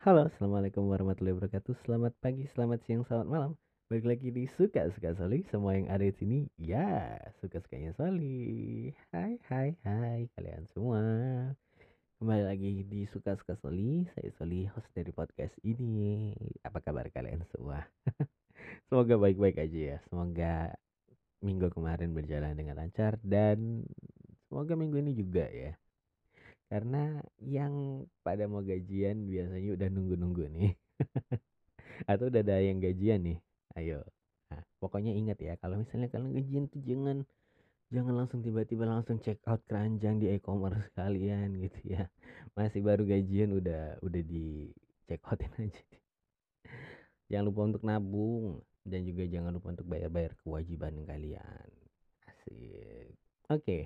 Halo, assalamualaikum warahmatullahi wabarakatuh. Selamat pagi, selamat siang, selamat malam. Balik lagi di suka suka Soli. Semua yang ada di sini, ya suka sukanya Soli. Hai, hai, hai kalian semua. Kembali lagi di suka suka Soli. Saya Soli, host dari podcast ini. Apa kabar kalian semua? Semoga baik-baik aja ya. Semoga minggu kemarin berjalan dengan lancar dan semoga minggu ini juga ya karena yang pada mau gajian biasanya udah nunggu-nunggu nih. Atau udah ada yang gajian nih. Ayo. Nah, pokoknya ingat ya, kalau misalnya kalian gajian tuh jangan jangan langsung tiba-tiba langsung check out keranjang di e-commerce kalian gitu ya. Masih baru gajian udah udah di check outin aja. Jangan lupa untuk nabung dan juga jangan lupa untuk bayar-bayar kewajiban kalian. Asik. Oke. Okay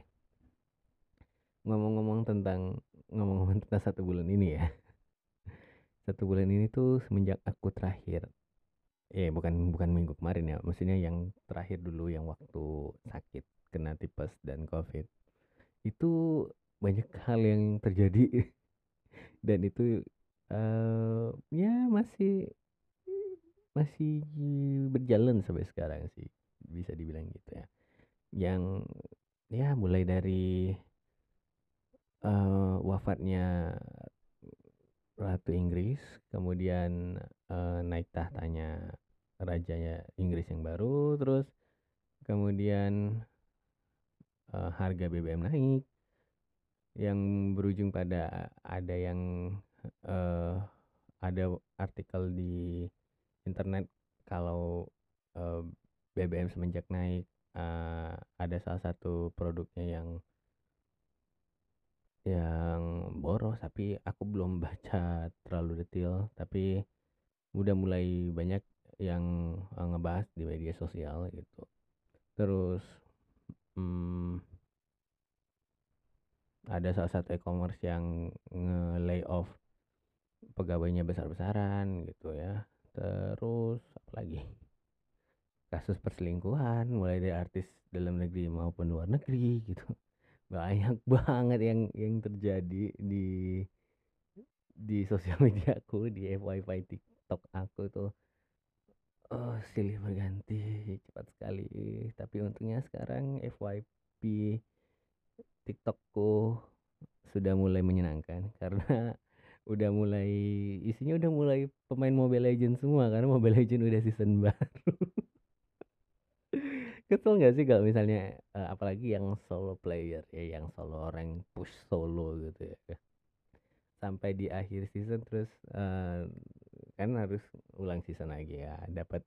ngomong-ngomong tentang ngomong-ngomong tentang satu bulan ini ya. Satu bulan ini tuh semenjak aku terakhir eh bukan bukan minggu kemarin ya maksudnya yang terakhir dulu yang waktu sakit kena tipes dan covid. Itu banyak hal yang terjadi. Dan itu uh, ya masih masih berjalan sampai sekarang sih bisa dibilang gitu ya. Yang ya mulai dari uh, wafatnya Ratu Inggris, kemudian uh, naik tahtanya rajanya Inggris yang baru, terus kemudian uh, harga BBM naik, yang berujung pada ada yang uh, ada artikel di internet kalau uh, BBM semenjak naik uh, ada salah satu produknya yang yang boros tapi aku belum baca terlalu detail tapi udah mulai banyak yang uh, ngebahas di media sosial gitu. Terus hmm, ada salah satu e-commerce yang nge-lay off pegawainya besar-besaran gitu ya. Terus apa lagi? Kasus perselingkuhan mulai dari artis dalam negeri maupun luar negeri gitu banyak banget yang yang terjadi di di sosial media aku di FYP TikTok aku tuh. Oh silih berganti cepat sekali. Tapi untungnya sekarang FYP TikTokku sudah mulai menyenangkan karena udah mulai isinya udah mulai pemain Mobile Legends semua karena Mobile Legends udah season baru Kesel nggak sih kalau misalnya uh, apalagi yang solo player ya yang solo orang push solo gitu ya sampai di akhir season terus uh, kan harus ulang season lagi ya dapat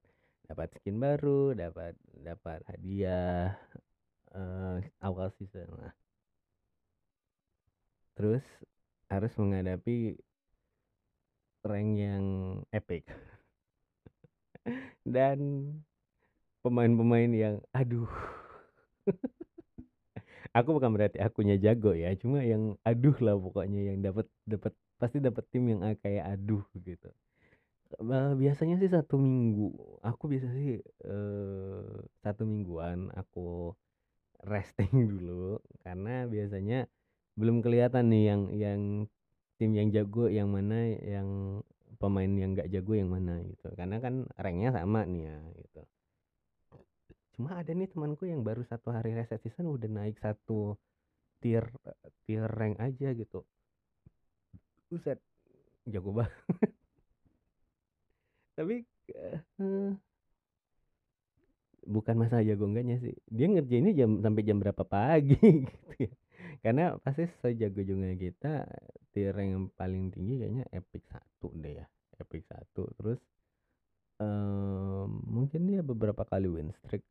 dapat skin baru dapat dapat hadiah uh, awal season. Lah terus harus menghadapi rank yang epic. Dan pemain-pemain yang aduh. Aku bukan berarti akunya jago ya cuma yang aduh lah pokoknya yang dapat dapat pasti dapat tim yang kayak aduh gitu. Biasanya sih satu minggu aku biasa sih eh, satu mingguan aku resting dulu karena biasanya belum kelihatan nih yang yang tim yang jago yang mana yang pemain yang gak jago yang mana gitu. Karena kan ranknya sama nih ya gitu cuma ada nih temanku yang baru satu hari reset season udah naik satu tier tier rank aja gitu. Buset jago banget. Tapi uh, bukan masa jago enggaknya sih. Dia ngerjainnya jam sampai jam berapa pagi gitu ya. Karena pasti sejago juga kita tier rank yang paling tinggi kayaknya epic satu deh ya. Epic satu terus um, mungkin dia beberapa kali win streak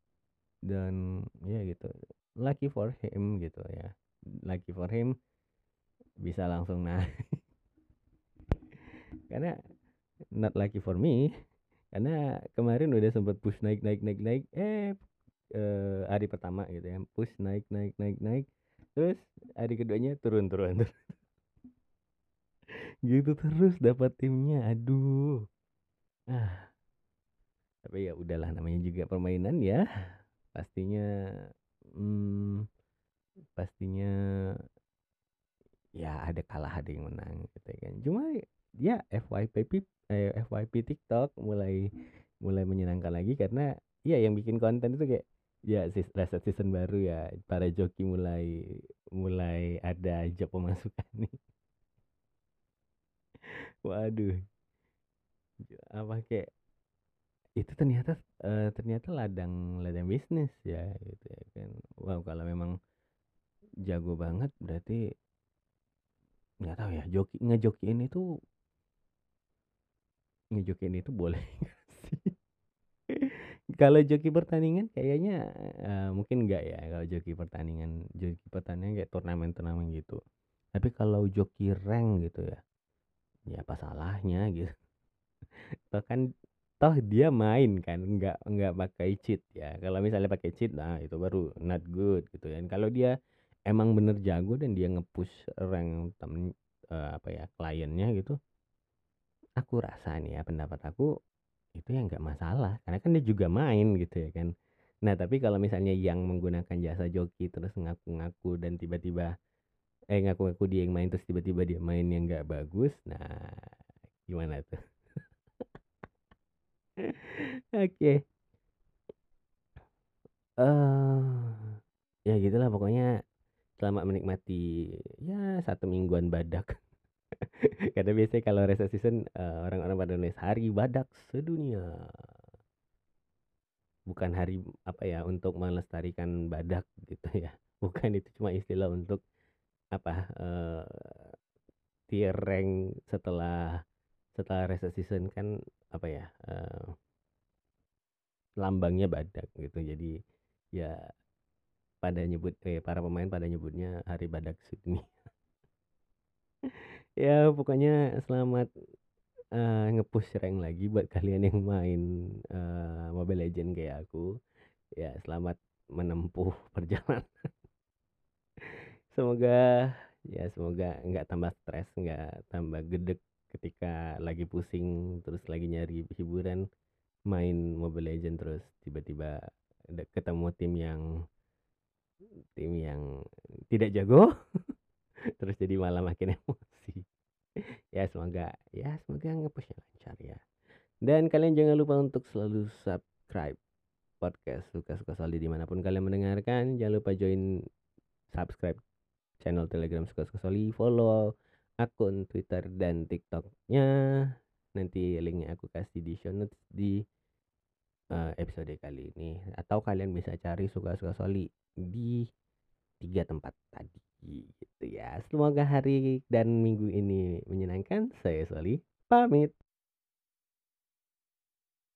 dan ya gitu lucky for him gitu ya. Lucky for him bisa langsung naik. Karena not lucky for me karena kemarin udah sempat push naik naik naik naik eh uh, hari pertama gitu ya push naik naik naik naik terus hari keduanya turun turun turun. Gitu terus dapat timnya aduh. Ah tapi ya udahlah namanya juga permainan ya pastinya hmm, pastinya ya ada kalah ada yang menang gitu kan. Cuma ya FYP eh, FYP TikTok mulai mulai menyenangkan lagi karena ya yang bikin konten itu kayak ya reset season baru ya. Para joki mulai mulai ada job pemasukan nih. Waduh. Apa kayak itu ternyata uh, ternyata ladang ladang bisnis ya gitu ya kan. Wow kalau memang jago banget berarti nggak tahu ya joki ngejokiin itu ngejokiin itu boleh sih? Kalau joki pertandingan kayaknya uh, mungkin enggak ya kalau joki pertandingan joki pertandingan kayak turnamen turnamen gitu. Tapi kalau joki rank gitu ya ya apa salahnya gitu. Bahkan toh dia main kan nggak nggak pakai cheat ya. Kalau misalnya pakai cheat nah itu baru not good gitu kan. Kalau dia emang bener jago dan dia ngepush rank temen uh, apa ya kliennya gitu aku rasa nih ya pendapat aku itu yang nggak masalah. Karena kan dia juga main gitu ya kan. Nah tapi kalau misalnya yang menggunakan jasa joki terus ngaku-ngaku dan tiba-tiba eh ngaku-ngaku dia yang main terus tiba-tiba dia main yang nggak bagus nah gimana tuh oke. Uh, eh, ya gitulah pokoknya selamat menikmati ya satu mingguan badak. Karena biasanya kalau reses season uh, orang-orang pada nulis hari badak sedunia. Bukan hari apa ya untuk melestarikan badak gitu ya. Bukan itu cuma istilah untuk apa uh, tier rank setelah setelah reses season kan apa ya uh, lambangnya badak gitu. Jadi ya pada nyebut eh para pemain pada nyebutnya hari badak Sydney. Ya pokoknya selamat uh, ngepush rank lagi buat kalian yang main uh, Mobile Legend kayak aku. Ya selamat menempuh perjalanan. Semoga ya semoga nggak tambah stres nggak tambah gedek ketika lagi pusing terus lagi nyari hiburan main Mobile Legend terus tiba-tiba ketemu tim yang tim yang tidak jago terus jadi malah makin emosi. Ya semoga ya semoga ngepushnya lancar ya. Dan kalian jangan lupa untuk selalu subscribe podcast suka-suka Soli di mana pun kalian mendengarkan. Jangan lupa join subscribe channel telegram suka-suka Soli follow akun twitter dan tiktoknya nanti linknya aku kasih di show notes di uh, episode kali ini atau kalian bisa cari suka-suka Soli di tiga tempat tadi gitu ya. Semoga hari dan minggu ini menyenangkan. Saya Soli pamit.